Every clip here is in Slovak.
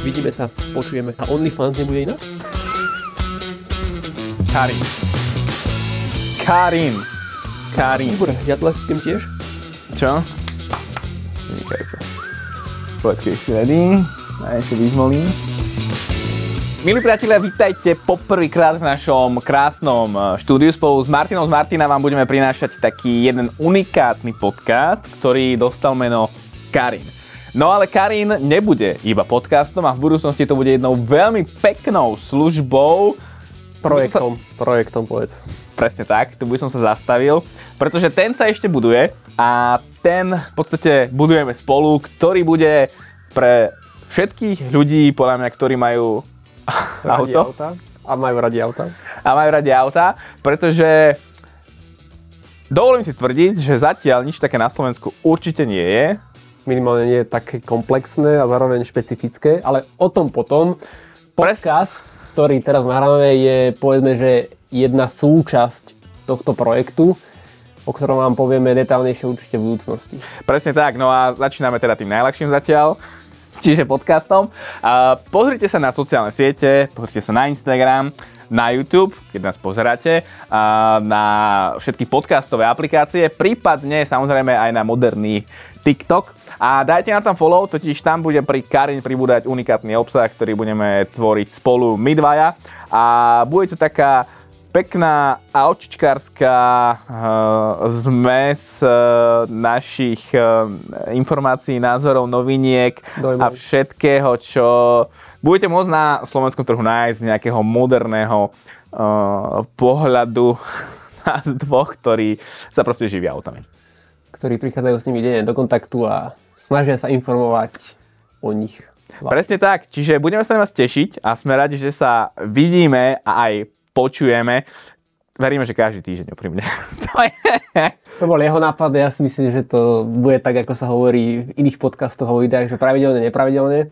Vidíme sa, počujeme. A OnlyFans nebude inak? Karin. Karin. Karin. Dobre, ja tlesknem tiež. Čo? Vynikajúce. Keď si ready. Ja ešte vyzvolím. Milí priatelia, vítajte poprvýkrát v našom krásnom eh, štúdiu. Spolu s Martinou z Martina vám budeme prinášať taký jeden unikátny podcast, ktorý dostal meno Karin. No ale Karin nebude iba podcastom a v budúcnosti to bude jednou veľmi peknou službou. Projektom, projektom povedz. Presne tak, tu by som sa zastavil, pretože ten sa ešte buduje a ten v podstate budujeme spolu, ktorý bude pre všetkých ľudí, podľa mňa, ktorí majú Radi auto auta. A majú radi auta. a majú radi auta, pretože dovolím si tvrdiť, že zatiaľ nič také na Slovensku určite nie je. Minimálne nie je také komplexné a zároveň špecifické, ale o tom potom. Podcast, ktorý teraz nahrávame, je povedzme, že jedna súčasť tohto projektu, o ktorom vám povieme detálnejšie určite v budúcnosti. Presne tak, no a začíname teda tým najľahším zatiaľ, čiže podcastom. A pozrite sa na sociálne siete, pozrite sa na Instagram, na YouTube, keď nás pozeráte, na všetky podcastové aplikácie, prípadne samozrejme aj na moderný TikTok. A dajte na tam follow, totiž tam bude pri Karin pribúdať unikátny obsah, ktorý budeme tvoriť spolu my dvaja. A bude to taká pekná aučičkárska uh, zmes uh, našich uh, informácií, názorov, noviniek Dojmov. a všetkého, čo budete môcť na slovenskom trhu nájsť nejakého moderného uh, pohľadu nás dvoch, ktorí sa proste živia autami. ktorí prichádzajú s nimi denne do kontaktu a snažia sa informovať o nich. Presne tak, čiže budeme sa na vás tešiť a sme radi, že sa vidíme a aj počujeme. Veríme, že každý týždeň úprimne. To je... To bol jeho nápad, ja si myslím, že to bude tak, ako sa hovorí v iných podcastoch o videách, že pravidelne, nepravidelne.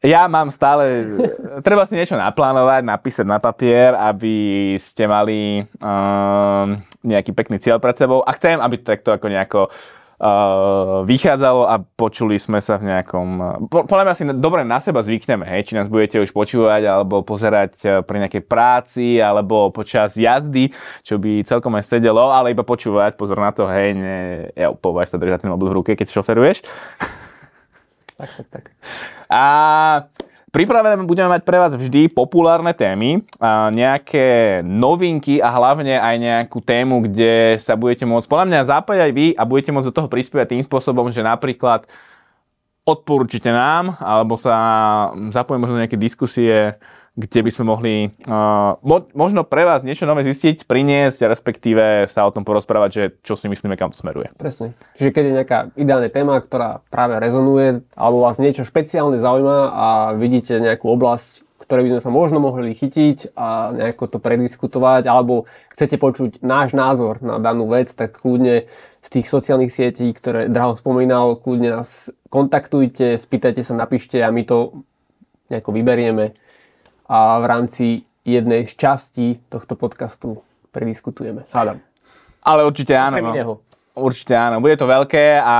Ja mám stále, treba si niečo naplánovať, napísať na papier, aby ste mali um, nejaký pekný cieľ pred sebou a chcem, aby to takto ako nejako uh, vychádzalo a počuli sme sa v nejakom... Po, podľa mňa si dobre na seba zvykneme, hej, či nás budete už počúvať alebo pozerať eh, pri nejakej práci alebo počas jazdy, čo by celkom aj sedelo, ale iba počúvať, pozor na to, hej, ne, ja, sa držať ten mobil v ruke, keď šoferuješ. Tak, tak, tak. A pripravené budeme mať pre vás vždy populárne témy, nejaké novinky a hlavne aj nejakú tému, kde sa budete môcť podľa mňa zapájať vy a budete môcť do toho prispievať tým spôsobom, že napríklad odporúčite nám, alebo sa zapojíme možno nejaké diskusie, kde by sme mohli uh, mo- možno pre vás niečo nové zistiť, priniesť, respektíve sa o tom porozprávať, že čo si myslíme, kam to smeruje. Presne. Čiže keď je nejaká ideálna téma, ktorá práve rezonuje, alebo vás niečo špeciálne zaujíma a vidíte nejakú oblasť, ktoré by sme sa možno mohli chytiť a nejako to prediskutovať, alebo chcete počuť náš názor na danú vec, tak kľudne z tých sociálnych sietí, ktoré Draho spomínal, kľudne nás kontaktujte, spýtajte sa, napíšte a my to nejako vyberieme a v rámci jednej z častí tohto podcastu prediskutujeme. Hádam. Ale určite áno. Okrem No. Určite áno, bude to veľké a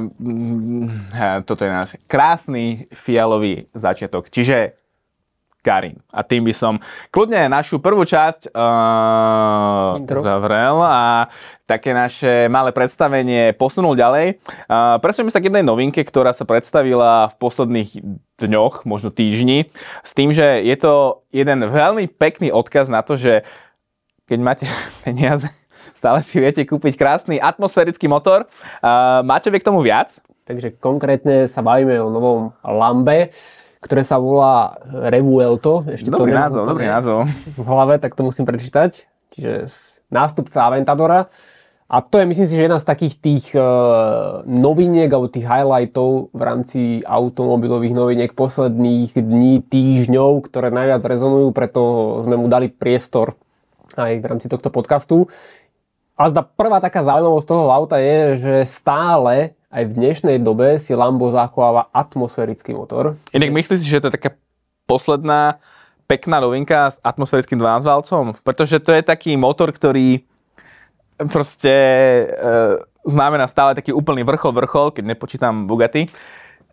mm, toto je náš krásny fialový začiatok. Čiže Karin. A tým by som kľudne našu prvú časť uh, Intro. zavrel a také naše malé predstavenie posunul ďalej. Uh, Presuneme sa k jednej novinke, ktorá sa predstavila v posledných dňoch, možno týždni, s tým, že je to jeden veľmi pekný odkaz na to, že keď máte peniaze, stále si viete kúpiť krásny atmosférický motor. Uh, máte vie k tomu viac? Takže konkrétne sa bavíme o novom Lambe, ktoré sa volá Revuelto. Ešte Dobrý to názov, dobrý názov. V hlave, tak to musím prečítať. Čiže nástupca Aventadora. A to je, myslím si, že jedna z takých tých uh, noviniek alebo tých highlightov v rámci automobilových noviniek posledných dní, týždňov, ktoré najviac rezonujú, preto sme mu dali priestor aj v rámci tohto podcastu. A zda prvá taká zaujímavosť toho auta je, že stále aj v dnešnej dobe si Lambo zachováva atmosférický motor. Inak myslíš si, že to je taká posledná pekná novinka s atmosférickým 12 valcom? Pretože to je taký motor, ktorý proste e, znamená stále taký úplný vrchol, vrchol, keď nepočítam Bugatti.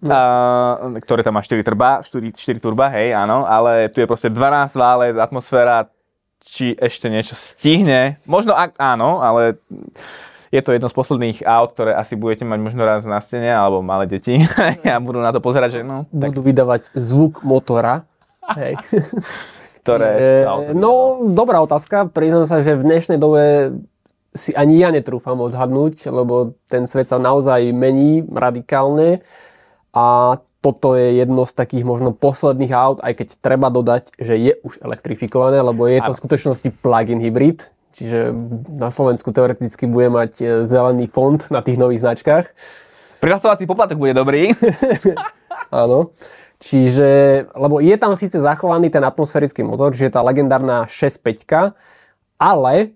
uh, ktoré tam má 4 turba, 4, 4 turba, hej, áno, ale tu je proste 12 válec, atmosféra, či ešte niečo stihne. Možno ak áno, ale je to jedno z posledných aut, ktoré asi budete mať možno raz na stene, alebo malé deti a budú na to pozerať, že no, Budú vydávať zvuk motora. Hej. ktoré... E, auto no, dobrá otázka. Priznám sa, že v dnešnej dobe si ani ja netrúfam odhadnúť, lebo ten svet sa naozaj mení radikálne a toto je jedno z takých možno posledných aut, aj keď treba dodať, že je už elektrifikované, lebo je to v skutočnosti plug-in hybrid, čiže na Slovensku teoreticky bude mať e, zelený fond na tých nových značkách. Prihlasovací poplatok bude dobrý. Áno. Čiže, lebo je tam síce zachovaný ten atmosférický motor, čiže tá legendárna 6.5, ale e,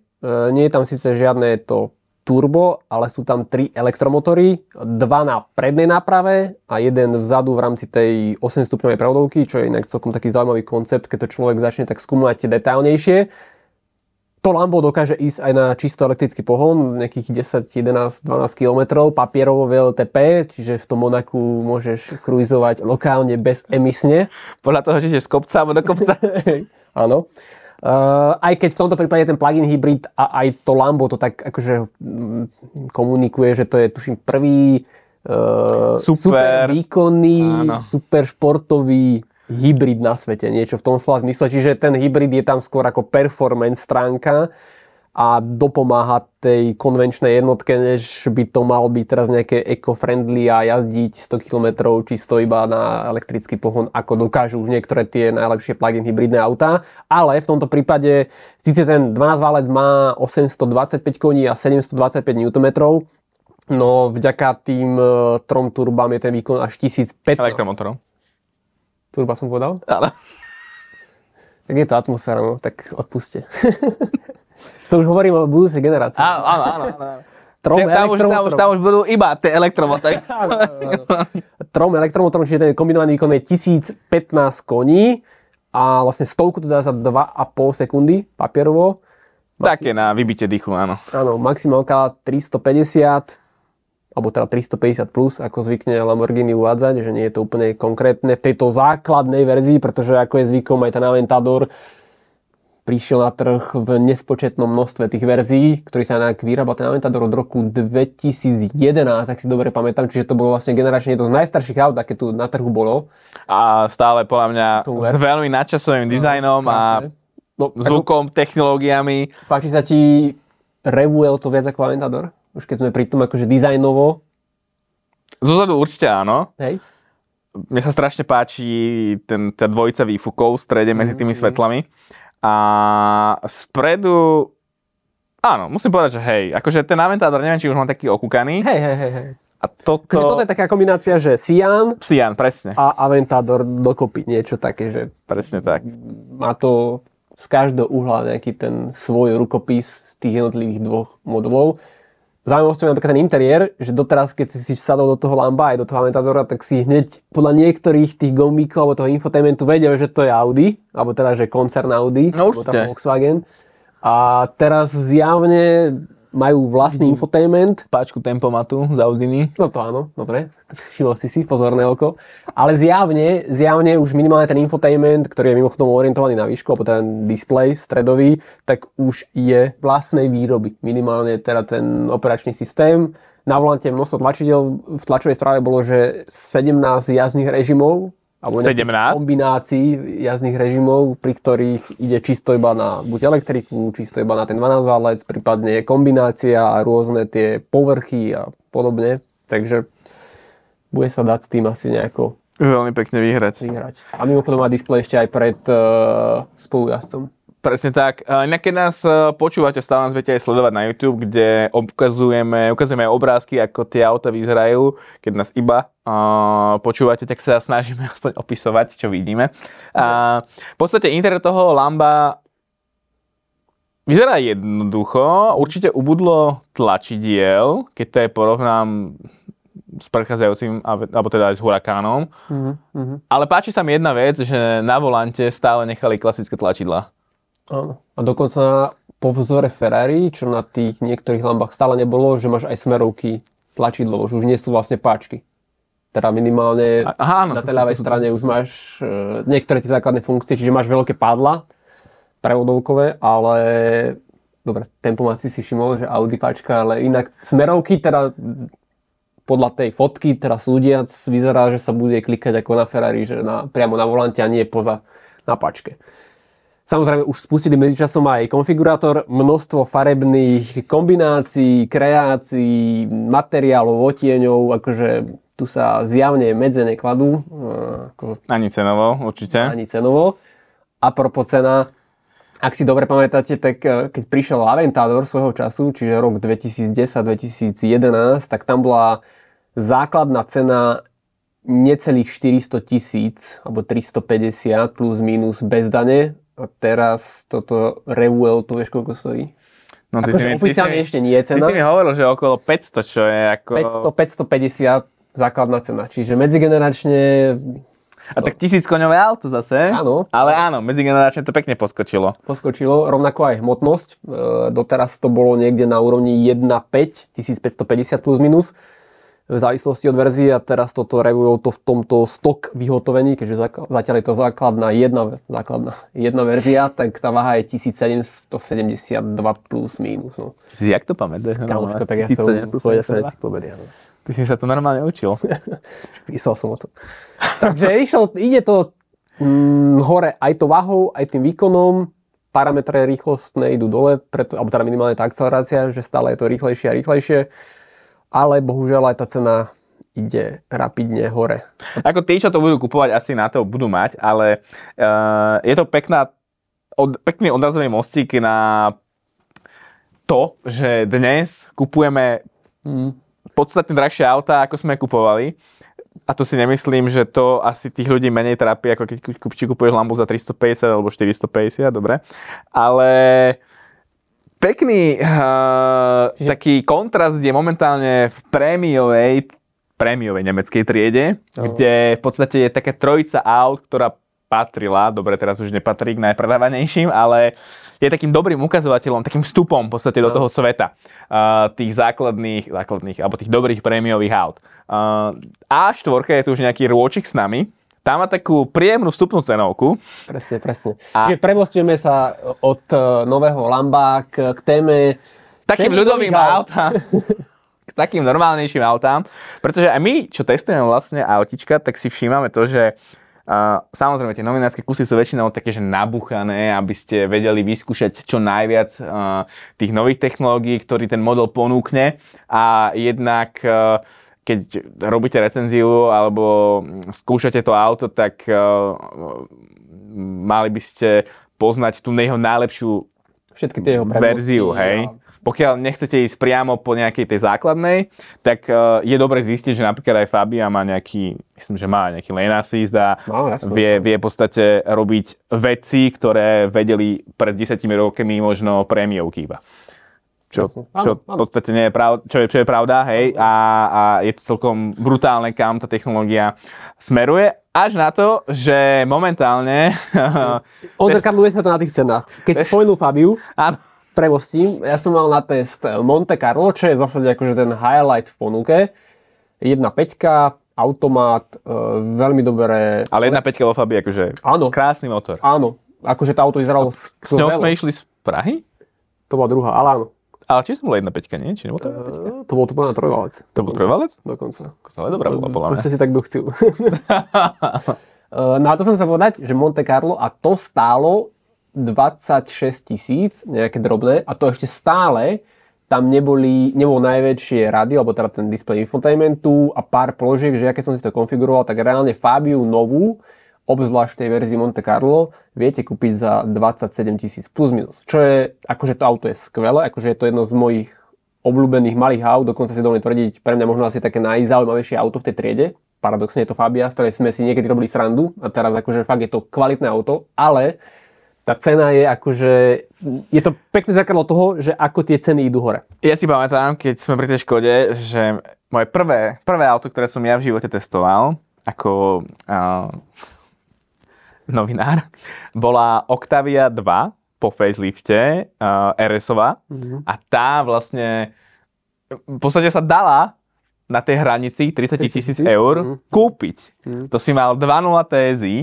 nie je tam síce žiadne to turbo, ale sú tam tri elektromotory, dva na prednej náprave a jeden vzadu v rámci tej 8 stupňovej prevodovky, čo je inak celkom taký zaujímavý koncept, keď to človek začne tak skúmať detailnejšie. To Lambo dokáže ísť aj na čisto elektrický pohon, nejakých 10, 11, 12 km, papierovo VLTP, čiže v tom Monaku môžeš kruizovať lokálne bez emisne. Podľa toho, či ideš z kopca alebo do kopca. Áno. Uh, aj keď v tomto prípade ten plug-in hybrid a aj to Lambo to tak akože mm, komunikuje, že to je tuším prvý uh, Super. super výkonný, Áno. super športový hybrid na svete, niečo v tom slova zmysle. Čiže ten hybrid je tam skôr ako performance stránka a dopomáha tej konvenčnej jednotke, než by to mal byť teraz nejaké eco-friendly a jazdiť 100 km čisto iba na elektrický pohon, ako dokážu už niektoré tie najlepšie plug-in hybridné autá. Ale v tomto prípade síce ten 12 válec má 825 koní a 725 Nm, no vďaka tým e, trom turbám je ten výkon až 1015. Elektromotorom. Turba som povedal? Áno. Tak je to atmosféra, no, tak odpuste. to už hovorím o budúcej generácii. Áno, áno, áno. áno. Trom Tam už, tam, už, tam už budú iba tie elektromotory. Trom elektromotorom, čiže ten kombinovaný výkon je 1015 koní a vlastne stovku to dá za 2,5 sekundy papierovo. Také na vybitie dýchu, áno. Áno, maximálka 350 alebo teda 350 plus, ako zvykne Lamborghini uvádzať, že nie je to úplne konkrétne v tejto základnej verzii, pretože ako je zvykom aj ten Aventador prišiel na trh v nespočetnom množstve tých verzií, ktorý sa inak vyrábal ten Aventador od roku 2011, ak si dobre pamätám, čiže to bolo vlastne generačne jedno z najstarších aut, aké tu na trhu bolo. A stále podľa mňa To s veľmi nadčasovým dizajnom a Krásne. No, ako, zvukom, technológiami. páči sa ti Revuel to viac ako Aventador? Už keď sme pri tom akože dizajnovo, Zozadu určite áno. hej? Mne sa strašne páči ten, tá dvojica výfukov v strede medzi tými Mhm. svetlami. A spredu... Áno, musím povedať, že hej, akože ten Aventador, neviem, či už mám taký okúkaný. Hej, hej, hej. A toto... Takže toto je taká kombinácia, že Sian Sian, presne. a Aventador dokopy, niečo také, že Presne tak. má to z každého uhla nejaký ten svoj rukopis z tých jednotlivých dvoch modelov. Zaujímavosťou je napríklad ten interiér, že doteraz, keď si si sadol do toho Lamba aj do toho Aventadora, tak si hneď podľa niektorých tých gombíkov alebo toho infotainmentu vedel, že to je Audi, alebo teda, že koncern Audi, No alebo tam Volkswagen. A teraz zjavne majú vlastný infotainment, Páčku tempomatu z Audiny. No to áno, dobre, všimol si si, pozorné oko. Ale zjavne, zjavne už minimálne ten infotainment, ktorý je mimochodom orientovaný na výšku, alebo ten display stredový, tak už je vlastnej výroby. Minimálne teda ten operačný systém. Na volante množstvo tlačidel, v tlačovej správe bolo, že 17 jazdných režimov, alebo nejakých 17? kombinácií jazdných režimov, pri ktorých ide čisto iba na buď elektriku, čisto iba na ten 12 válec, prípadne kombinácia a rôzne tie povrchy a podobne. Takže bude sa dať s tým asi nejako Veľmi pekne vyhrať. vyhrať. A mimochodom má displej ešte aj pred uh, spolujazdcom. Presne tak. Inak keď nás e, počúvate, stále nás viete aj sledovať na YouTube, kde ukazujeme, ukazujeme aj obrázky, ako tie auta vyzerajú. Keď nás iba uh, počúvate, tak sa snažíme aspoň opisovať, čo vidíme. A v podstate interiér toho Lamba vyzerá jednoducho. Určite ubudlo tlačidiel, keď to je porovnám s prechádzajúcim, alebo teda aj s Hurakánom. Uh-huh. Ale páči sa mi jedna vec, že na volante stále nechali klasické tlačidlá. Áno. A dokonca po vzore Ferrari, čo na tých niektorých lambách stále nebolo, že máš aj smerovky tlačidlo, že už nie sú vlastne páčky. teda minimálne aha, áno, na to tej ľavej to sú- strane už máš e, niektoré tie základné funkcie, čiže máš veľké padla prevodovkové, ale dobre, tempomat si si všimol, že Audi páčka, ale inak smerovky teda podľa tej fotky, teraz ľudiac, vyzerá, že sa bude klikať ako na Ferrari, že na, priamo na volante a nie poza na páčke. Samozrejme už spustili medzičasom aj konfigurátor, množstvo farebných kombinácií, kreácií, materiálov, otieňov, akože tu sa zjavne medze nekladú, eh, ako Ani cenovo, určite. ani cenovo. A propos cena, ak si dobre pamätáte, tak eh, keď prišiel Aventador svojho času, čiže rok 2010-2011, tak tam bola základná cena necelých 400 tisíc, alebo 350 plus minus bez dane. Teraz toto Revuel, to vieš koľko stojí? No, ty, Akože ty, si oficiálne mi, ešte nie je ty cena. si mi hovoril, že okolo 500, čo je ako... 500, 550 základná cena. Čiže medzigeneračne A tak tisíc koňové auto zase. Áno. Ale áno, medzigeneračne to pekne poskočilo. poskočilo, rovnako aj hmotnosť. E, doteraz to bolo niekde na úrovni 1,5, 1550 plus minus v závislosti od verzie a teraz toto revujú to v tomto stok vyhotovení, keďže zatiaľ je to základná jedna, základná jedna verzia, tak tá váha je 1772 plus minus. No. Jak to pamätáš? Kamoško, tak ja som povedal sa. No. Ty si sa to normálne učil. Písal som o tom. Takže išlo, ide to mm, hore aj to váhou, aj tým výkonom, parametre rýchlostné idú dole, preto, alebo teda minimálne tá akcelerácia, že stále je to rýchlejšie a rýchlejšie, ale bohužiaľ aj tá cena ide rapidne hore. Ako tí, čo to budú kupovať, asi na to budú mať, ale uh, je to pekná, od, pekný odrazový mostík na to, že dnes kupujeme Mm. podstatne drahšie autá, ako sme kupovali. A to si nemyslím, že to asi tých ľudí menej trápi, ako keď či kupuješ lampu za 350 alebo 450, dobre. Ale pekný uh, Čiže- taký kontrast je momentálne v prémiovej, prémiovej nemeckej triede, No. kde v podstate je taká trojica aut, ktorá patrila, dobre, teraz už nepatrí k najpredávanejším, ale je takým dobrým ukazovateľom, takým vstupom v podstate do No. toho sveta uh, tých základných, základných, alebo tých dobrých prémiových aut. Uh, A4 je tu už nejaký rôčik s nami, tam má takú príjemnú vstupnú cenovku. Presne, presne. A- Čiže premostíme sa od e, nového Lamba k, k téme Takým ľudovým autám. k takým normálnejším autám. Pretože aj my, čo testujeme vlastne autička, tak si všímame to, že Uh, samozrejme, tie novinárske kusy sú väčšinou také, že nabuchané, aby ste vedeli vyskúšať čo najviac uh, tých nových technológií, ktorý ten model ponúkne a jednak uh, keď robíte recenziu alebo skúšate to auto, tak uh, mali by ste poznať tú jeho najlepšiu Všetky tie jeho verziu, prednosti hej. a- Pokiaľ nechcete ísť priamo po nejakej tej základnej, tak uh, je dobre zistiť, že napríklad aj Fabia má nejaký, myslím, že má nejaký lane assist a No, jasné. vie, vie v podstate robiť veci, ktoré vedeli pred 10 rokmi možno prémiovky iba. Čo, čo v podstate nie je pravda, čo je, čo je pravda, hej, a, a je to celkom brutálne, kam tá technológia smeruje, až na to, že momentálne... Odzrkadluje sa to na tých cenách. Keď si spomenul Fabiu, áno, premostím, ja som mal na test Monte Carlo, čo je v zásade akože ten highlight v ponuke. 1.5, automat, e, veľmi dobré... ale jedna peťka vo Fabii, akože Áno, krásny motor. áno. Akože to auto vyzeralo S ňou sme išli z Prahy? To bola druhá, ale áno. Ale tiež to bola jedna peťka, nie? Či nebolo to? E, To bol to na trojvalec. To bol trojvalec? Dokonca. Ale dobrá bola, mňa. To ste si tak dochcil. no a to som sa povedať, že Monte Carlo a to stálo 26 tisíc, nejaké drobné, a to ešte stále tam neboli, nebol najväčšie rádio, alebo teda ten displej infotainmentu a pár položiek, že keď som si to konfiguroval, tak reálne Fabiu novú, obzvlášť v tej verzii Monte Carlo, viete kúpiť za 27 tisíc plus minus. Čo je, akože to auto je skvelé, akože je to jedno z mojich obľúbených malých aut, dokonca si dovolím tvrdiť, pre mňa možno asi také najzaujímavejšie auto v tej triede. Paradoxne je to Fabia, z ktorej sme si niekedy robili srandu a teraz akože fakt je to kvalitné auto, ale tá cena je akože, je to pekné zrkadlo toho, že ako tie ceny idú hore. Ja si pamätám, keď sme pri tej Škode, že moje prvé, prvé auto, ktoré som ja v živote testoval, ako uh, novinár, bola Octavia 2 po facelifte, uh, RS-ová. A tá vlastne v podstate sa dala na tej hranici 30 tisíc 30 000, eur mhm. kúpiť. To si mal 2.0 TSI,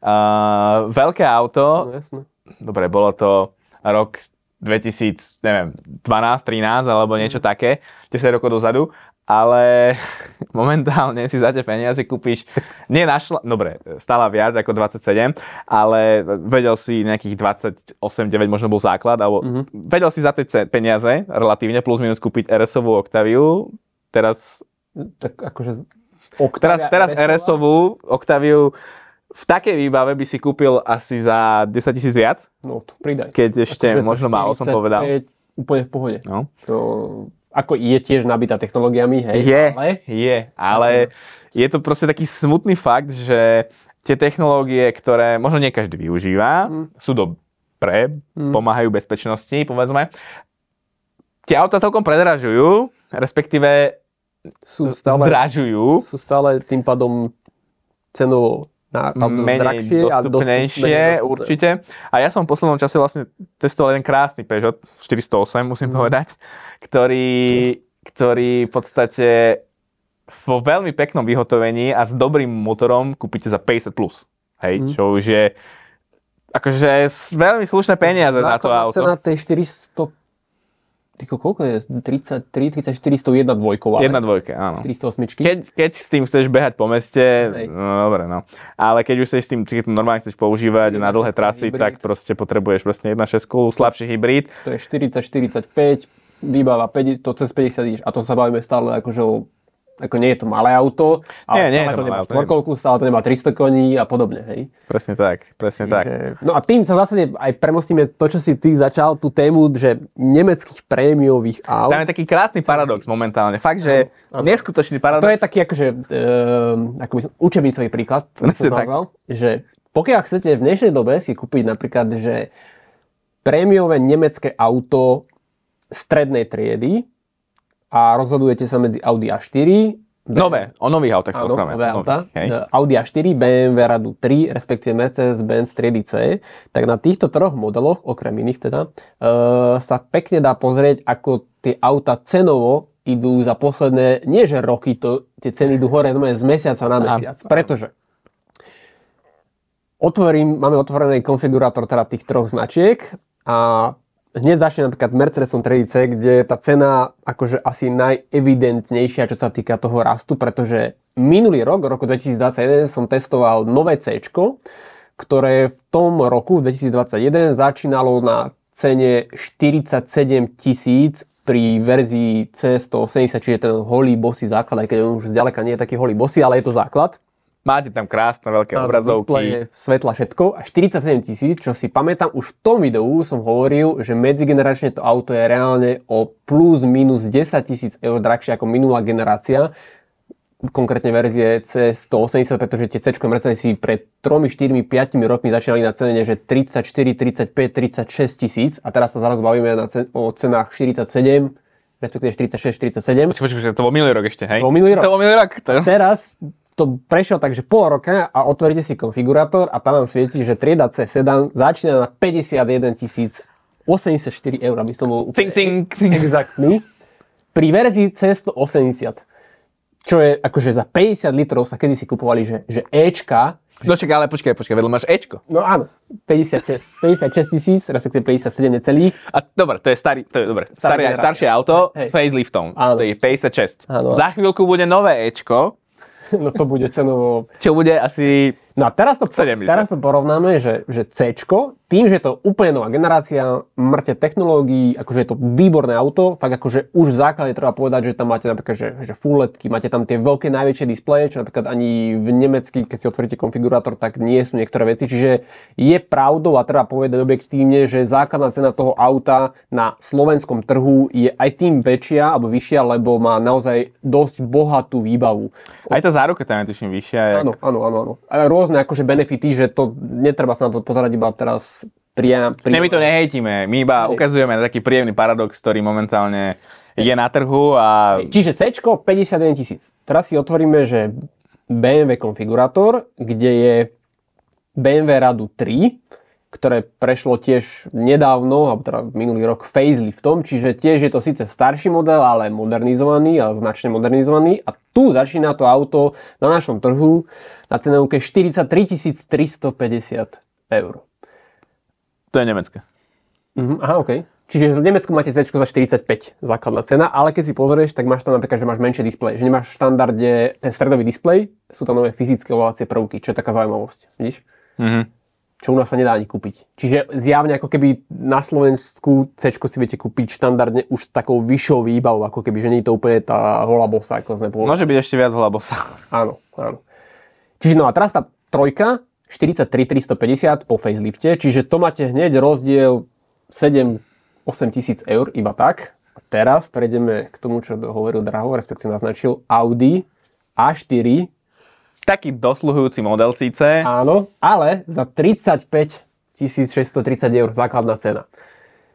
uh, veľké auto, No jasné. dobre, bolo to rok 2000, neviem, 12, 13 alebo niečo také, 10 rokov dozadu, ale momentálne si za tie peniaze kúpiš, nie našla, dobre, stála viac ako 27, ale vedel si nejakých 28, 9 možno bol základ, alebo mm-hmm. vedel si za tie peniaze relatívne plus minus kúpiť RS-ovú Octaviu, teraz Tak akože... Teraz, Octavia teraz RS-ová? RS-ovú Octaviu v takej výbave by si kúpil asi za 10 tisíc viac, No, to pridaj. keď ešte Akože možno málo som povedal. 45 Úplne v pohode. No. To, ako je tiež nabitá technológiami, hej, Je, ale je, ale je to proste taký smutný fakt, že tie technológie, ktoré možno nie každý využíva, sú dobré, pomáhajú bezpečnosti, povedzme. Tie auta celkom predražujú, respektíve sú stále, zdražujú. sú stále tým pádom cenovo na, menej drahšie a dostup- dostupnejšie, menej dostupné. určite. A ja som v poslednom čase vlastne testoval jeden krásny Peugeot 408, musím Mhm. povedať, ktorý, ktorý v podstate vo veľmi peknom vyhotovení a s dobrým motorom kúpite za 50 plus. Hej, Mhm. čo už je akože veľmi slušné peniaze na to auto. cena tej 400... Tyko, koľko je? 33, 34, 101 dvojková. Jedna dvojka, áno. 408. Keď, keď s tým chceš behať po meste, Hej. no dobre, no. Ale keď už chceš s tým, keď to normálne chceš používať na dlhé 1.6 trasy, hybrid. tak proste potrebuješ presne 1.6, slabší hybrid. To je 40-45, výbava 50, to cez 50 ideš. A to sa bavíme stále akože o ako nie je to malé auto, Nie, ale nie je stále to to nemá štvorkolku, stále to nemá 300 koní a podobne, hej. Presne tak, presne tak. Že, no a tým sa zase aj premostíme to, čo si ty začal, tú tému, že nemeckých prémiových aut. Tam je taký krásny paradox momentálne. Fakt, že neskutočný To paradox. je taký akože, um, ako by som, učebnicový príklad, som tak. nazval, že pokiaľ chcete v dnešnej dobe si kúpiť napríklad, že prémiové nemecké auto strednej triedy a rozhodujete sa medzi Audi A4, Nové, o nových autách Áno, nové auta. hej. E, Audi A4, BMW Radu 3, respektíve Mercedes-Benz triedy C, tak na týchto troch modeloch, okrem iných teda, e, sa pekne dá pozrieť, ako tie auta cenovo idú za posledné, nie že roky, to, tie ceny idú hore no, z mesiaca na mesiac. Áno. Pretože otvorím, máme otvorený konfigurátor teda tých troch značiek a hneď začne napríklad Mercedesom 3C, kde je tá cena akože asi najevidentnejšia, čo sa týka toho rastu, pretože minulý rok, roku 2021, som testoval nové C, ktoré v tom roku, v 2021, začínalo na cene 47 tisíc pri verzii C180, čiže ten holý bosý základ, aj keď on už zďaleka nie je taký holý bosý, ale je to základ. Máte tam krásne veľké Áno, obrazovky. displeje, svetla, všetko. A 47 tisíc, čo si pamätám, už v tom videu som hovoril, že medzigeneračne to auto je reálne o plus minus 10 tisíc eur drahšie ako minulá generácia. Konkrétne verzie C180, pretože tie C Mercedesy pred 3, 4, 5 rokmi začínali na cene, že 34, 35, 36 tisíc a teraz sa zaraz bavíme na cen- o cenách 47, respektíve 46, 47. Počkaj, počkaj, počkaj, to bol minulý rok ešte, hej? To bol minulý rok. To bol minulý rok. To... Teraz to prešiel takže pol roka a otvoríte si konfigurátor a tam vám svieti, že trieda C sedan začína na 51 084 eur, aby som bol cing. exaktný. Pri verzii C180, čo je akože za 50 litrov sa kedysi kupovali, že, že Ečka, No čakaj, ale počkaj, počkaj, vedľa máš Ečko. no áno, 56, 56 tisíc, respektíve 57 necelých. A dobre, to je starý, to je dobre, staré, staršie auto Hej. s faceliftom. Áno. Stojí 56. Áno. Za chvíľku bude nové Ečko, No to bude cenovo. Čo bude asi... No a teraz to, 70. teraz to porovnáme, že, že C, tým, že je to úplne nová generácia, mŕte technológií, akože je to výborné auto, fakt akože už v základe treba povedať, že tam máte napríklad, že, že full LED, máte tam tie veľké najväčšie displeje, čo napríklad ani v nemecky, keď si otvoríte konfigurátor, tak nie sú niektoré veci, čiže je pravdou a treba povedať objektívne, že základná cena toho auta na slovenskom trhu je aj tým väčšia alebo vyššia, lebo má naozaj dosť bohatú výbavu. Aj tá záruka tam je tuším vyššia. áno, áno, áno. Rôzne akože benefity, že to netreba sa na to pozerať iba teraz priam. priam. Ne, my to nehejtime, my iba ukazujeme taký príjemný paradox, ktorý momentálne je na trhu a Čiže C 51 tisíc. Teraz si otvoríme, že BMW konfigurátor, kde je BMW Radu 3, ktoré prešlo tiež nedávno, alebo teda minulý rok faceliftom, čiže tiež je to síce starší model, ale modernizovaný, ale značne modernizovaný a tu začína to auto na našom trhu na cenovke 43 350 eur. To je nemecké. Mhm, aha, OK. Čiže v Nemecku máte C za 45 základná cena, ale keď si pozrieš, tak máš tam napríklad, že máš menšie displej, že nemáš v štandarde ten stredový displej, sú tam nové fyzické ovládacie prvky, čo je taká zaujímavosť, vidíš? Mhm. Čo u nás sa nedá ani kúpiť. Čiže zjavne ako keby na Slovensku C si viete kúpiť štandardne už takou vyššou výbavou, ako keby, že nie je to úplne tá holá bosa, ako sme povedali. Môže byť ešte viac hlabosa. Áno, áno. Čiže no a teraz tá trojka, 43 350 po facelifte, čiže to máte hneď rozdiel 7 8 tisíc eur iba tak. A teraz prejdeme k tomu, čo hovoril Draho, respektíve naznačil Audi A4. Taký dosluhujúci model síce. Áno, ale za 35 630 eur základná cena.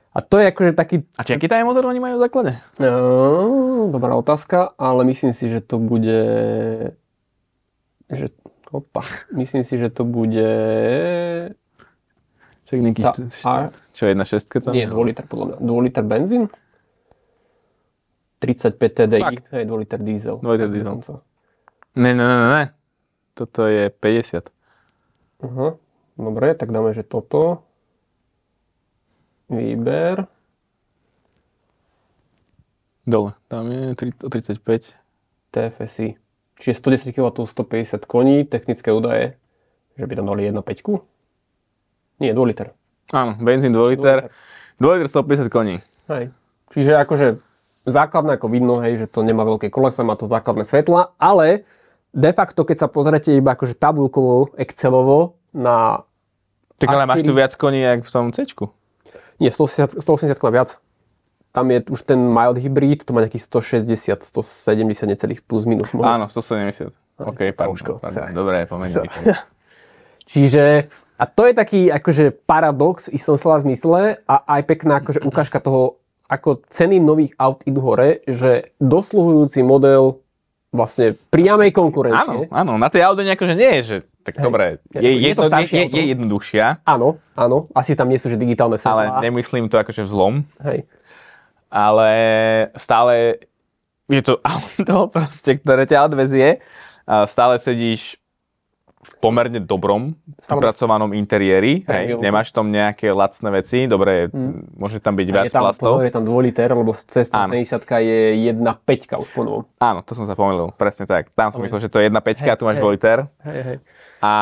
A to je akože taký... A či aký taj motor oni majú v základe? No, dobrá otázka, ale myslím si, že to bude... Že, opa, myslím si, že to bude... Čak nejaký Tá, št- a- št- čo, jedna šestka tam? Nie, 2 liter podľa mňa. 2 liter benzín? 35 TDI, Fakt? hej, 2 liter diesel. 2 liter diesel. Ne, ne, ne, ne. Toto je 50. Aha, dobre, tak dáme, že toto. Výber. Dole. Tam je tri- o 35. TFSI. Čiže 110 kW, 150 koní, technické údaje, že by tam dali 1.5? Nie, 2 liter. Áno, benzín 2 liter. 2 liter 150 koní. Hej. Čiže akože základné ako vidno, hej, že to nemá veľké kolesa, má to základné svetla, ale de facto, keď sa pozrete iba akože tabulkovo, Excelovo na... Tak ale máš A4. tu viac koní, jak v tom C. Nie, 180, 180 má viac. Tam je už ten mild hybrid, to má nejakých 160, 170 necelých plus minus. možno. Áno, 170. OK, pardon. Trošku, pardon. Dobre, pomeň. Čiže, a to je taký akože paradox v istom slova zmysle a aj pekná akože ukážka toho, ako ceny nových aut idú hore, že dosluhujúci model vlastne priamej Áno, konkurencie. áno, na tej Audi nejako, že nie je, že tak Hej. dobre, Je- je, to to, staršie je, je jednoduchšia, Áno, áno, asi tam nie sú že digitálne ale svetlá. nemyslím to akože vzlom, Hej. ale stále je to auto proste, ktoré ťa odvezie stále sedíš v pomerne dobrom spracovanom interiéri, hej, nemáš tam nejaké lacné veci, dobre, môže tam byť A viac je tam, plastov. pozor, je tam 2 liter, lebo z C170 je 1.5 už po novom. Áno, to som sa pomýlil, presne tak. Tam som myslel, že to je 1.5 a tu máš Hej, 2 liter. Hej, hej. A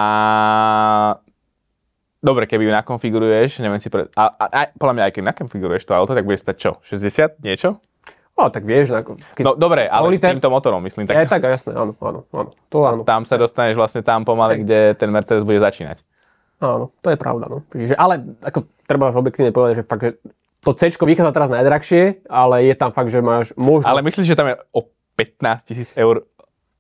dobre, keby ju nakonfiguruješ, neviem si pre... A, a, a podľa mňa aj keď nakonfiguruješ to auto, tak bude stať čo? 60? Niečo? No, tak vieš, ako, keď... No dobre, ale liter- s týmto motorom, myslím. Tak tak, jasné, áno, áno, áno. To áno. tam sa dostaneš vlastne tam pomaly, kde ten Mercedes bude začínať. Áno, to je pravda. No. Čiže, ale ako treba objektívne povedať, že fakt, že to C vychádza teraz najdrahšie, ale je tam fakt, že máš možnosť. Ale myslíš, že tam je o 15 tisíc eur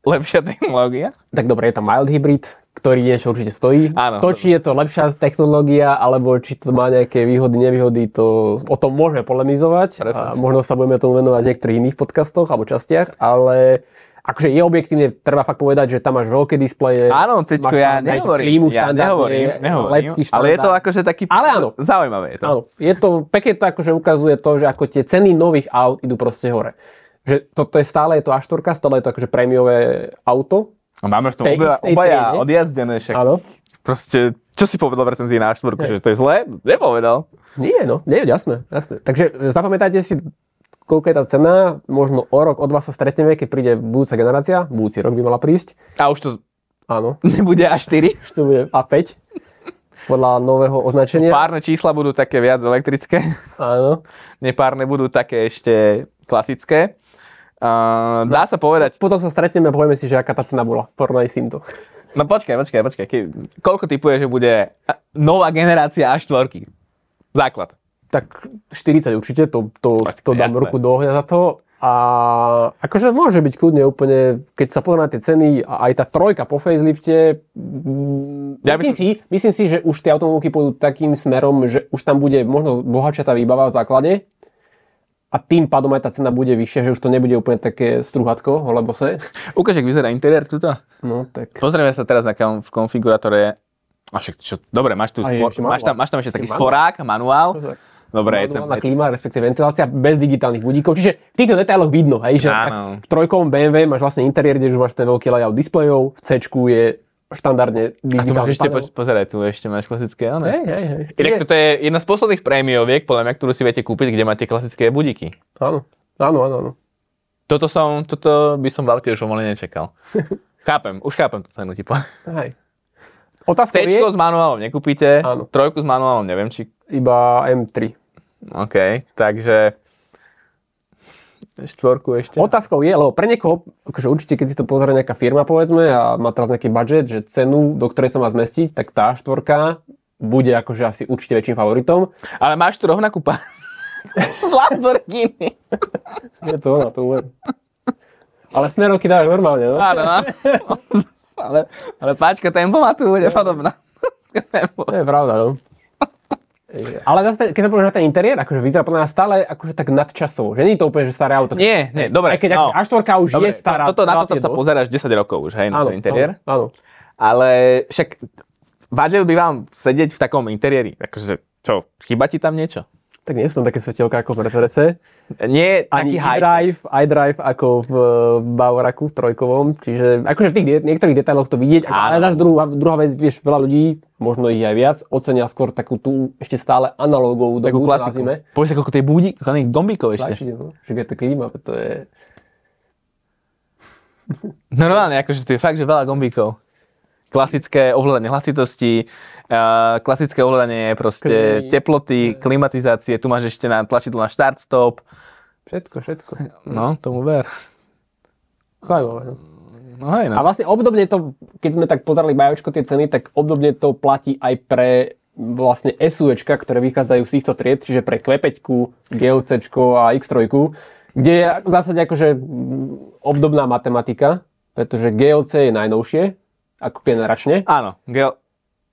lepšia technológia? Tak dobre, je tam mild hybrid, ktorý niečo určite stojí. Áno. To, či je to lepšia technológia, alebo či to má nejaké výhody, nevýhody, to o tom môžeme polemizovať. Presne. A možno sa budeme tomu venovať v niektorých iných podcastoch alebo častiach, ale akože je objektívne, treba fakt povedať, že tam máš veľké displeje. Áno, Cečko, ja nehovorím. klímu ja nehovorím, nehovorím. lepky ale je to akože taký... Ale áno. Zaujímavé je to. Áno, je to, pekne to akože ukazuje to, že ako tie ceny nových aut idú proste hore. Že toto je stále, je to A4, stále je to akože prémiové auto. A máme v tom tej obaja, triede. odjazdené, však Áno. proste, čo si povedal v recenzii na štvorku, že to je zlé? Nepovedal. Nie, no, nie, jasné, jasné. Takže e, zapamätajte si, koľko je tá cena, možno o rok, o dva sa stretneme, keď príde budúca generácia, budúci rok by mala prísť. A už to Áno, nebude A4. už to bude A5, podľa nového označenia. Párne čísla budú také viac elektrické, Áno. nepárne budú také ešte klasické. Uh, dá sa povedať, Potom sa stretneme a povieme si, že aká tá cena bola v porovnaní s týmto. no počkaj, počkaj, počkaj, Ke, koľko typuje, že bude nová generácia A4? Základ. Tak 40 určite, to, to, Tak to dám jasné. ruku do ohňa za to. A akože môže byť kľudne úplne, keď sa pozrie na tie ceny a aj tá trojka po facelifte, mm, Ja by myslím, som- si, myslím si, že už tie automobilky pôjdu takým smerom, že už tam bude možno bohatšia tá výbava v základe a tým pádom aj tá cena bude vyššia, že už to nebude úplne také struhatko, alebo se. Ukáž, ak vyzerá interiér tuto. No tak, Pozrieme sa teraz na v konfigurátore A však čo, dobre, máš tu, je spor, ešte máš, tam, manuál. máš tam ešte taký Ešte sporák, manuál. Dobre, je tam, Manuálna klíma, respektíve ventilácia bez digitálnych budíkov. Čiže v týchto detailoch vidno, hej, že tak v trojkovom BMW máš vlastne interiér, kde už máš ten veľký layout displejov, v C je štandardne a tu máš ešte, poč- pozeraj, tu ešte máš klasické, áno. Hej, hej, hej. Inak toto je jedna z posledných prémioviek, podľa mňa, ktorú si viete kúpiť, kde máte klasické budíky. Áno, áno, áno. áno. Toto som, toto by som v aute už pomaly nečakal. chápem, už chápem tú cenu, poviem. Hej. Otázka C je s manuálom nekúpite, Áno. trojku s manuálom neviem, či... iba M3. OK, takže... Štvorku ešte. Otázkou je, lebo pre niekoho, akože určite keď si to pozrie nejaká firma povedzme a má teraz nejaký budget, že cenu, do ktorej sa má zmestiť, tak tá štvorka bude akože asi určite väčším favoritom. Ale máš tu rovnakú pa... Lamborghini. Je to ona, to uvedem. Ale smerovky dáš normálne, no? Áno, áno. ale, ale páčka tempomatu bude podobná. To je pravda, no. Ale zase, keď sa pozrieš na ten interiér, akože vyzerá podľa mňa stále akože tak nadčasovo. Že nie je to úplne, že staré auto. Nie, nie, dobre. Aj keď no. akože A4 už Dobre, je stará. Toto, na toto relatívne sa pozeráš 10 rokov už, hej, na Áno, ten interiér. Áno, áno. Ale však vadil by vám sedieť v takom interiéri. Akože, čo, chýba ti tam niečo? Tak nie sú tam také svetelka ako v Mercedese. Nie Ani taký iDrive, iDrive ako v Bavoraku v trojkovom. Čiže akože v tých de- niektorých detailoch to vidieť. Ale zase druhá, druhá vec, vieš, veľa ľudí, možno ich aj viac, ocenia skôr takú tú ešte stále analógovú dobu, to klasiku. nazvime. Povedz, ako tej búdi, oných gombíkov ešte. Určite, no. Že je to klíma, to je... Normálne, akože tu je fakt, že veľa gombíkov. Klasické ovládanie hlasitosti, uh, klasické ovládanie proste Klí- teploty, klimatizácie, tu máš ešte na tlačidlo na start, stop. Všetko, všetko. No, tomu ver. Zaujímavé, no. No hej, A no. vlastne obdobne to, keď sme tak pozerali bajočko tie ceny, tak obdobne to platí aj pre vlastne SUVčka, ktoré vychádzajú z týchto tried, čiže pre Q5, GLC a X3, kde je v zásade akože obdobná matematika, pretože GLC je najnovšie, ako generačne. Áno, gel...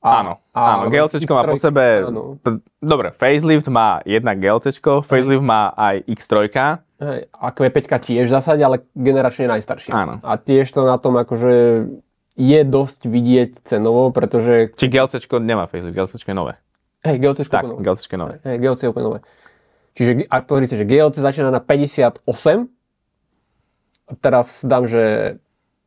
A- áno, a- áno, GLC má po X3, sebe... áno. Dobre, facelift má jednak GLC, facelift má aj X3, Hej, A Q5 tiež zásade, ale generačne najstaršie. Áno. A tiež to na tom akože je dosť vidieť cenovo, pretože či GLC nemá facelift, GLC je nové. hej, GLC Tak, úplne nové. GLC je nové. Hej, GLC je úplne nové. Čiže ak pozri si, že GLC začína na 58, a teraz dám, že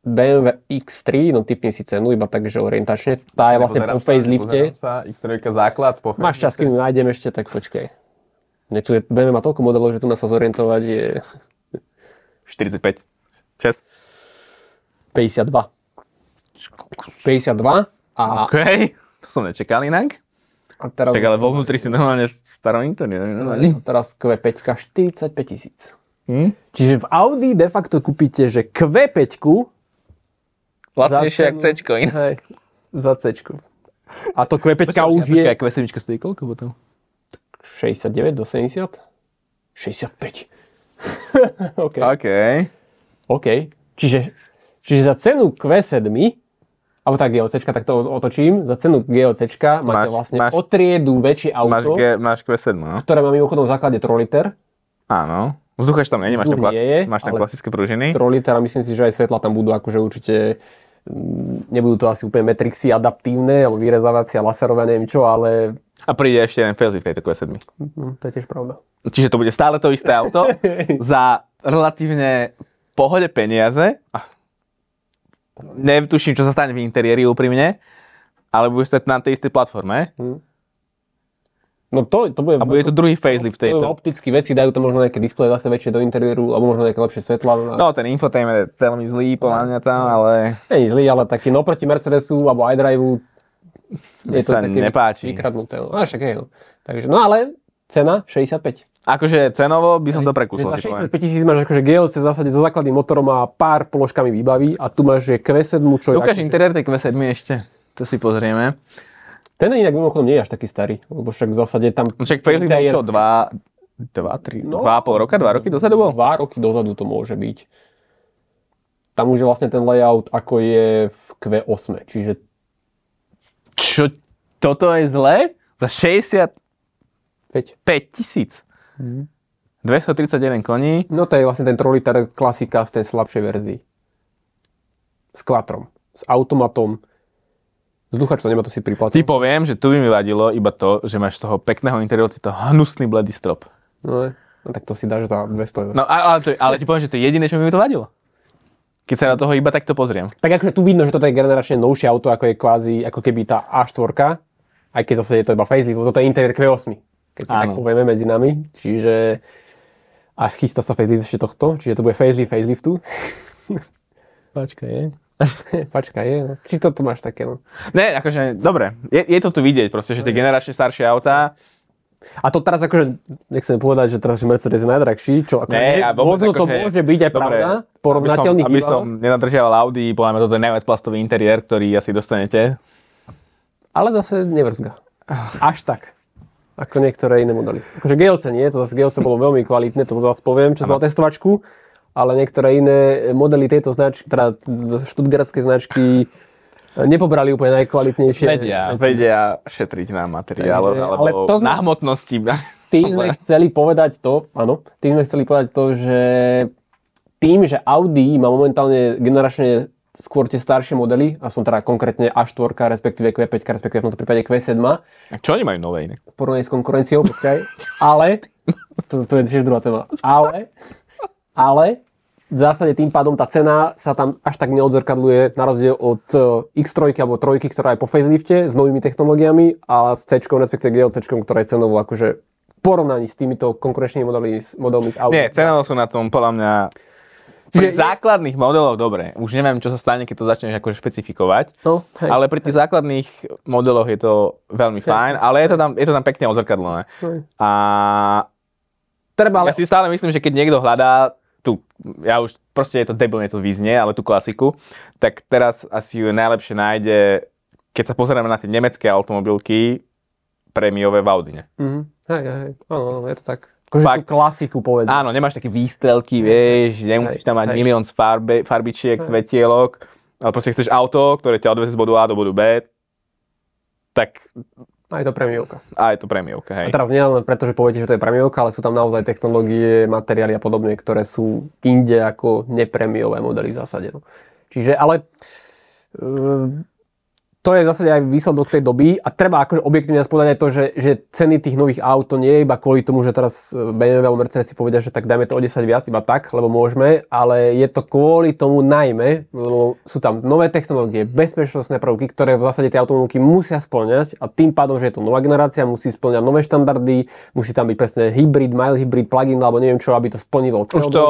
BMW X3, no typni si cenu, iba tak, že orientačne, tá je vlastne po facelifte. sa, X3 základ, po Máš čas, kým nájdem ešte, tak počkaj. Ne, tu je, BMW má toľko modelov, že tu nás sa zorientovať je 45. 6. 52. 52 a, OK, to som nečakal inak. a teraz, Však ale vo vnútri si normálne v starom interiéri. a teraz Q5 45 tisíc. Hm? Čiže v Audi de facto kúpite, že Q5 Lacnejšie Za jak cenu- C. inak. Hej, za C. A to Q5 už je Počkaj, Q7 stojí koľko potom? 69 do 70? 65. OK. OK. OK. Čiže, čiže za cenu Q7, alebo tak GLC, tak to otočím, za cenu GLC máte Máš- vlastne máš- o triedu väčšie Máš, auto, G, máš Q7, no? ktoré má mimochodom v základe 3 liter. Áno. Vzduchač tam není, máš tam, Vzduch klasi- máš tam klasické pružiny. 3 liter a myslím si, že aj svetla tam budú akože určite nebudú to asi úplne metrixy adaptívne, alebo vyrezávacie, laserové, neviem čo, ale A príde ešte jeden facelift v tejto Q7. hm, to je tiež pravda. Čiže to bude stále to isté auto za relatívne pohode peniaze. A Netuším, čo sa stane v interiéri úprimne, ale bude stať na tej istej platforme. No to, to bude, A bude to druhý facelift to je tejto. optické veci, dajú tam možno nejaké displeje zase väčšie do interiéru, alebo možno nejaké lepšie svetla. No, ten infotainment je veľmi zlý, podľa mňa tam, ale Nie je zlý, ale taký, no proti Mercedesu alebo iDriveu Mne sa nepáči. vykradnuté. No, však je, no. Takže, no ale cena 65. akože cenovo by som to prekusol. za ti poviem. 65 tisíc máš akože GLC v zásade so základným motorom a pár položkami výbaví a tu máš že Q7, čo je Ukáž akože- interiér tej Q7 ešte. To si pozrieme. Ten inak mimochodom nie je až taký starý, lebo však v zásade tam... No Však bol čo, dva, dva, tri, No. dva a pol roka, dva roky dozadu bol? Dva roky dozadu to môže byť. Tam už je vlastne ten layout, ako je v Q8, čiže Čo, toto je zlé? Za 65 5. tisíc. 231 koní. No to je vlastne ten 3 liter klasika v tej slabšej verzii. S quattrom. S automatom. Vzduchač to nemá, to si Ty priplatil. poviem, že tu by mi vadilo iba to, že máš z toho pekného interiéru týto hnusný bledý strop. No, no, tak to si dáš za 200 eur. No ale, to, ale ti poviem, že to je jediné, čo by mi to vadilo. Keď sa na toho iba takto pozriem. Tak akože tu vidno, že toto je generačne novšie auto, ako je kvázi, ako keby tá A4, aj keď zase je to iba facelift, toto je interiér Q8, keď si tak povieme medzi nami. Čiže a chystá sa facelift ešte tohto, čiže to bude facelift faceliftu. Počkaj, je? Pačka je, no. Či to tu máš také, no. Ne, akože, dobre, je, je to tu vidieť proste, že tie generačne staršie autá, A to teraz akože, nechcem povedať, že teraz že Mercedes je najdrahší, čo ako Ne, vôbec možno to akože- môže byť aj Dobre, pravda, v porovnateľných aby som, aby som nenadržiaval Audi, podľa mňa toto je najviac plastový interiér, ktorý asi dostanete. ale zase nevrzga. Až tak. Ako niektoré iné modely. Akože GLC nie, to zase GLC bolo veľmi kvalitné, to zase poviem, čo som mal testovačku, ale niektoré iné modely tejto značky, teda štutgardskej značky, nepobrali úplne najkvalitnejšie. Vedia, veci. vedia šetriť na materiál, Takže- alebo ale to sme- na hmotnosti. Tým sme chceli povedať to, áno, tým sme chceli povedať to, že tým, že Audi má momentálne generačne skôr tie staršie modely, aspoň teda konkrétne A4, respektíve Q5, respektíve v tomto prípade Q7, A Čo oni majú nové iné? v porovnaní s konkurenciou, počkaj, ale, to, to je tiež druhá téma, ale, ale, v zásade tým pádom tá cena sa tam až tak neodzrkadluje na rozdiel od eh, X3 alebo 3, ktorá je po facelifte s novými technológiami a s C, respektíve GLC, ktorá je cenovo akože v porovnaní s týmito konkurenčnými modelmi, modelmi z Audi. Nie, cenovo sú na tom podľa mňa pri Čiže- základných modeloch dobre. Už neviem, čo sa stane, keď to začneš akože špecifikovať. No, hej. Ale pri tých základných modeloch je to veľmi fajn, ale je to tam, je to tam pekne odzrkadlené. Hej. A Treba, ale ja si stále myslím, že keď niekto hľadá tú, ja už proste je to debilne to vyznie, ale tú klasiku, tak teraz asi ju najlepšie nájde, keď sa pozrieme na tie nemecké automobilky, prémiové v Audine. Mhm. Hej, hej, hej. Áno, áno, je to tak. Akože Fakt. tú klasiku povedzme. Áno, nemáš také výstrelky, vieš, nemusíš tam mať hej. milión z farbe, farbičiek, svetielok, ale proste chceš auto, ktoré ťa odveze z bodu A do bodu B, tak A je to premiovka. a je to prémiovka, A hej. teraz nie len preto, že poviete, že to je premiovka, ale sú tam naozaj technológie, materiály a podobne, ktoré sú inde ako nepremiové modely v zásade. No. Čiže, ale e, to je zásade aj výsledok tej doby a treba akože objektívne povedať aj to, že, že ceny tých nových aut to nie je iba kvôli tomu, že teraz BMW alebo Mercedes si povedia, že tak dajme to o 10 viac, iba tak, lebo môžeme, ale je to kvôli tomu najmä, lebo sú tam nové technológie, bezpečnostné prvky, ktoré v zásade tie automobilky musia splňať a tým pádom, že je to nová generácia, musí splňať nové štandardy, musí tam byť presne hybrid, mild hybrid, plug-in alebo neviem čo, aby to splnilo Už CO2. to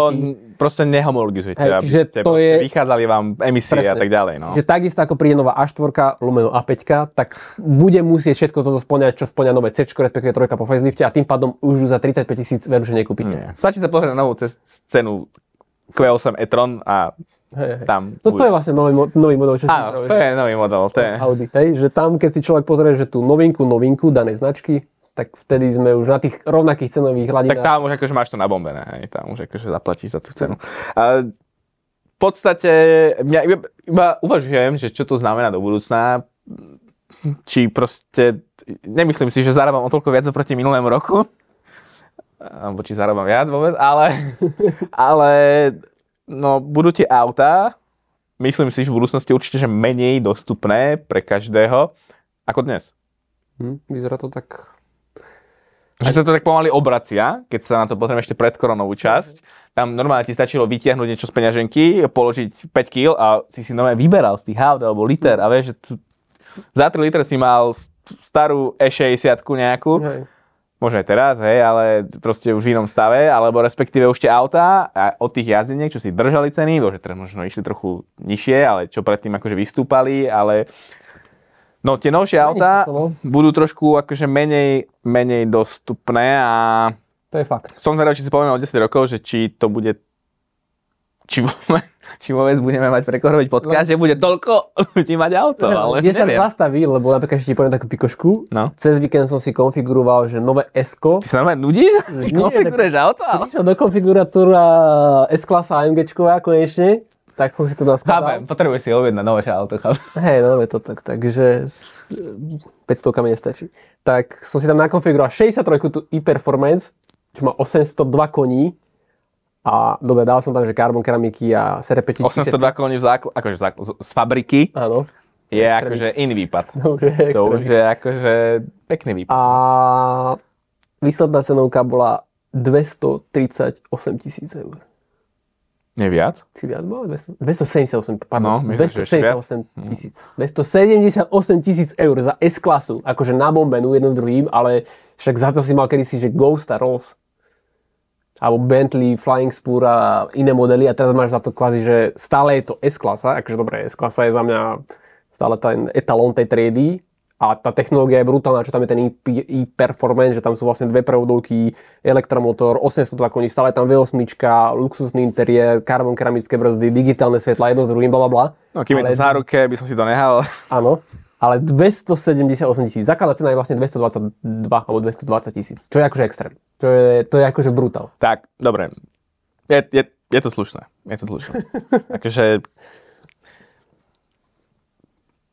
proste nehomologizujete, Hej, aby ste to je- vychádzali vám emisie a Presne. tak ďalej, no. Že takisto ako príde nová A4, lomeno A5, tak bude musieť všetko toto splňať, čo splňa nové C, respektíve trojka po facelifte a tým pádom už ju za 35 tisíc veru, že nekúpite. Nie. Stačí sa pozrieť na novú cez, cenu Q8 e-tron a Hej, hej. tam... No to je vlastne nový, nový model, čo Áno, to je nový model, to je... Audi. Hej, že tam, keď si človek pozrie, že tú novinku, novinku danej značky, tak vtedy sme už na tých rovnakých cenových hladinách. Tak tam už akože máš to nabombené, hej, tam už akože zaplatíš za tú cenu. A podstate, mňa iba, iba uvažujem, že čo to znamená do budúcna, či proste, nemyslím si, že zarábam o toľko viac oproti minulému roku, alebo či zarábam viac vôbec, ale, ale no, budú tie autá, myslím si, že v budúcnosti určite, že menej dostupné pre každého, ako dnes. Hm, vyzerá to tak... Že sa to tak pomaly obracia, keď sa na to pozrieme ešte pred koronovú časť. Tam normálne ti stačilo vytiahnuť niečo z peňaženky, položiť 5 kg a si si normálne vyberal z tých aut alebo liter a vieš, že tu, za 3 liter si mal starú E60 nejakú, Hej. možno aj teraz, hej, ale proste už v inom stave, alebo respektíve už tie autá a od tých jazdeniek, čo si držali ceny, bože, teraz možno išli trochu nižšie, ale čo predtým akože vystúpali, ale no tie novšie autá no. budú trošku akože menej, menej dostupné a To je fakt. som zvedavý, či si povieme o 10 rokov, že či to bude či, vôbec- či vôbec budeme mať prekoroviť podcast, že bude toľko ľudí mať auto, ale Kde sa zastaví, lebo napríklad ešte ti poviem takú pikošku. No. Cez víkend som si konfiguroval, že nové S-ko. Ty sa normálne nudíš? Ty Nie, konfiguruješ auto? ale- do konfiguratúra S-klasa AMGčková konečne, tak som si to naskladal. Chápem, potrebuješ si objednať nové auto, chápem. Hej, no to tak, takže s- 500 mi nestačí. Tak som si tam nakonfiguroval 63 tú e-performance, čo má 802 koní a dobre, dal som tam, že carbon keramiky a sere 5 802 koní v základ, akože v základ, z- fabriky. Áno. je akože iný výpad. To už je To už je akože pekný výpad. A výsledná cenovka bola 238 tisíc eur. Nie viac? Či viac bolo? 200 278, No, pardon. že viac. 278 tisíc. 278 tisíc eur za S-klasu. Akože na bombenú jedno s druhým, ale však za to si mal kedysi, že Ghost a Rolls. Alebo Bentley, Flying Spur a iné modely a teraz máš za to kvázi, že stále je to S-klasa, akože dobre, S-klasa je za mňa stále ten etalón tej triedy a tá technológia je brutálna, čo tam je ten e-performance, že tam sú vlastne dve prevodovky, elektromotor, 802 koní, stále tam V8, luxusný interiér, karbon keramické brzdy, digitálne svetla, jedno s druhým, bla bla bla. No kým je to Ale- za ruke, by som si to nehal. Áno, ale 278 tisíc. Základná cena je vlastne 222 alebo 220 tisíc, čo je akože extrém. Čo je, to je akože brutál. Tak, dobre. Je, je, je to slušné. Je to slušné. akože,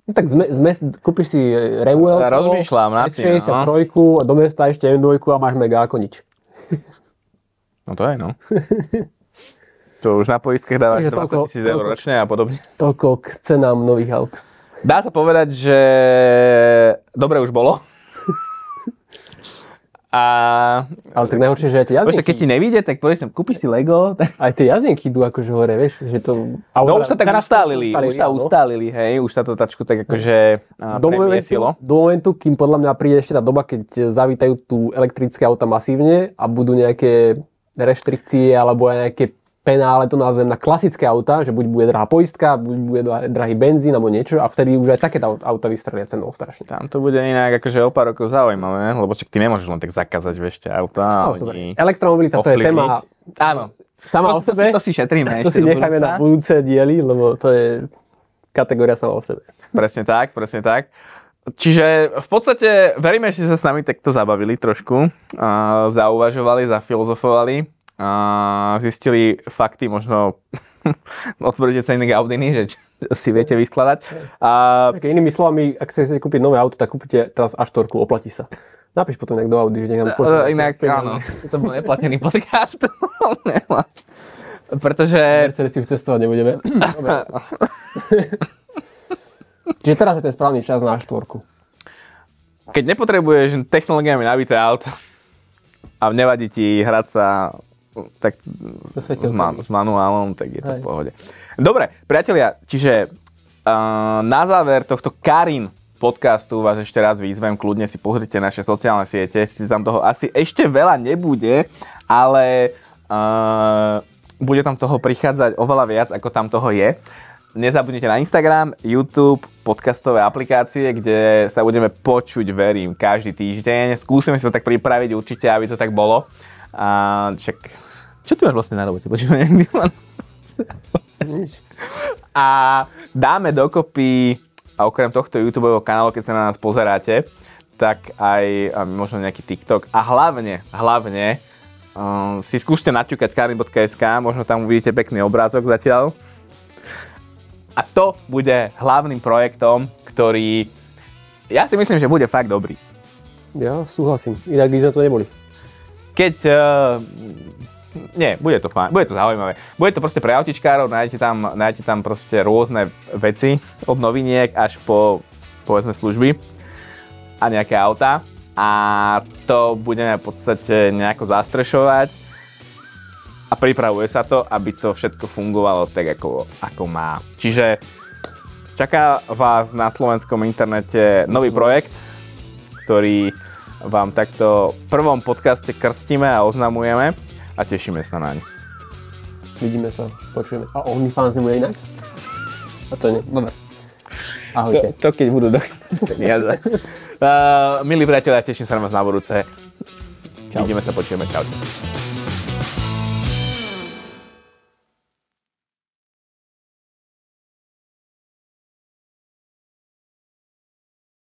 No tak zme, zme, kúpiš si Revuel, Rozmýšľam nad tým, 63 a do mesta ešte M2 a máš mega ako nič. no to je no. to už na poistkách dávaš Takže 20 toľko- tisíc eur toľko. ročne a podobne. Toľko k cenám nových aut. Dá sa povedať, že dobre už bolo. A Ale tak najhoršie, že aj tie Počkaj, jazdenky, keď ti nevíde, tak povedz sem, kúpiš si Lego. Tak... aj tie jazdenky idú akože hore, vieš, že to... No už sa tak teraz ustálili, už sa áno. ustálili, hej, už sa to tačku tak akože a, do momentu, do momentu, kým podľa mňa príde ešte tá doba, keď zavítajú tu elektrické auta masívne a budú nejaké reštrikcie alebo aj nejaké penále, to nazvem, na klasické auta, že buď bude drahá poistka, buď bude drahý benzín alebo niečo a vtedy už aj takéto auta vystrelia cenou strašne. Tam to bude inak akože o pár rokov zaujímavé, lebo však ty nemôžeš len tak zakázať vieš, tie auta. No. Elektromobilita to je téma Áno. sama To, o to, sebe. to, si šetríme To ešte si necháme na budúce diely, lebo to je kategória sama o sebe. Presne tak, presne tak. Čiže v podstate veríme, že sa s nami takto zabavili trošku, a zauvažovali, zafilozofovali, a zistili fakty, možno otvoríte sa iné Gaudiny, že č- si viete vyskladať. A Tak inými slovami, ak chcete kúpiť nové auto, tak kúpite teraz A4, oplatí sa. Napíš potom nejak do Audi, že nech nám pošle. e, inak, áno, to bol neplatený podcast. Pretože Mercedes si už testovať nebudeme. Čiže teraz je ten správny čas na A4. keď nepotrebuješ technológiami nabité auto a nevadí ti hrať sa tak s, man, s manuálom, tak je to Hej. v pohode. Dobre, priatelia, čiže uh, na záver tohto Karin podcastu vás ešte raz výzvem, kľudne si pozrite naše sociálne siete, si tam toho asi ešte veľa nebude, ale uh, bude tam toho prichádzať oveľa viac, ako tam toho je. Nezabudnite na Instagram, YouTube, podcastové aplikácie, kde sa budeme počuť, verím, každý týždeň. Skúsime si to tak pripraviť určite, aby to tak bolo. A však, čo ty máš vlastne na robote? Počúvaj. A dáme dokopy, a okrem tohto YouTube kanálu, keď sa na nás pozeráte, tak aj možno nejaký TikTok. A hlavne, hlavne, um, si skúste naťukať karin.sk, možno tam uvidíte pekný obrázok zatiaľ. A to bude hlavným projektom, ktorý ja si myslím, že bude fakt dobrý. Ja súhlasím, inak by sme to neboli. Keď... Uh, nie, bude to fajn, bude to zaujímavé. Bude to proste pre autičkárov, nájdete tam, nájdete tam proste rôzne veci, od noviniek až po, povedzme, služby a nejaké auta. A to budeme v podstate nejako zastrešovať a pripravuje sa to, aby to všetko fungovalo tak, ako, ako má. Čiže čaká vás na slovenskom internete nový projekt, ktorý vám takto v prvom podcaste krstíme a oznamujeme a tešíme sa naň. Vidíme sa, počujeme. A OnlyFans nebude inak? A to nie. Dobre. To, Ahojte. to keď budú do peniaze. Uh, milí priatelia, teším sa na vás na budúce. Čau. Vidíme sa, počujeme. Čaute.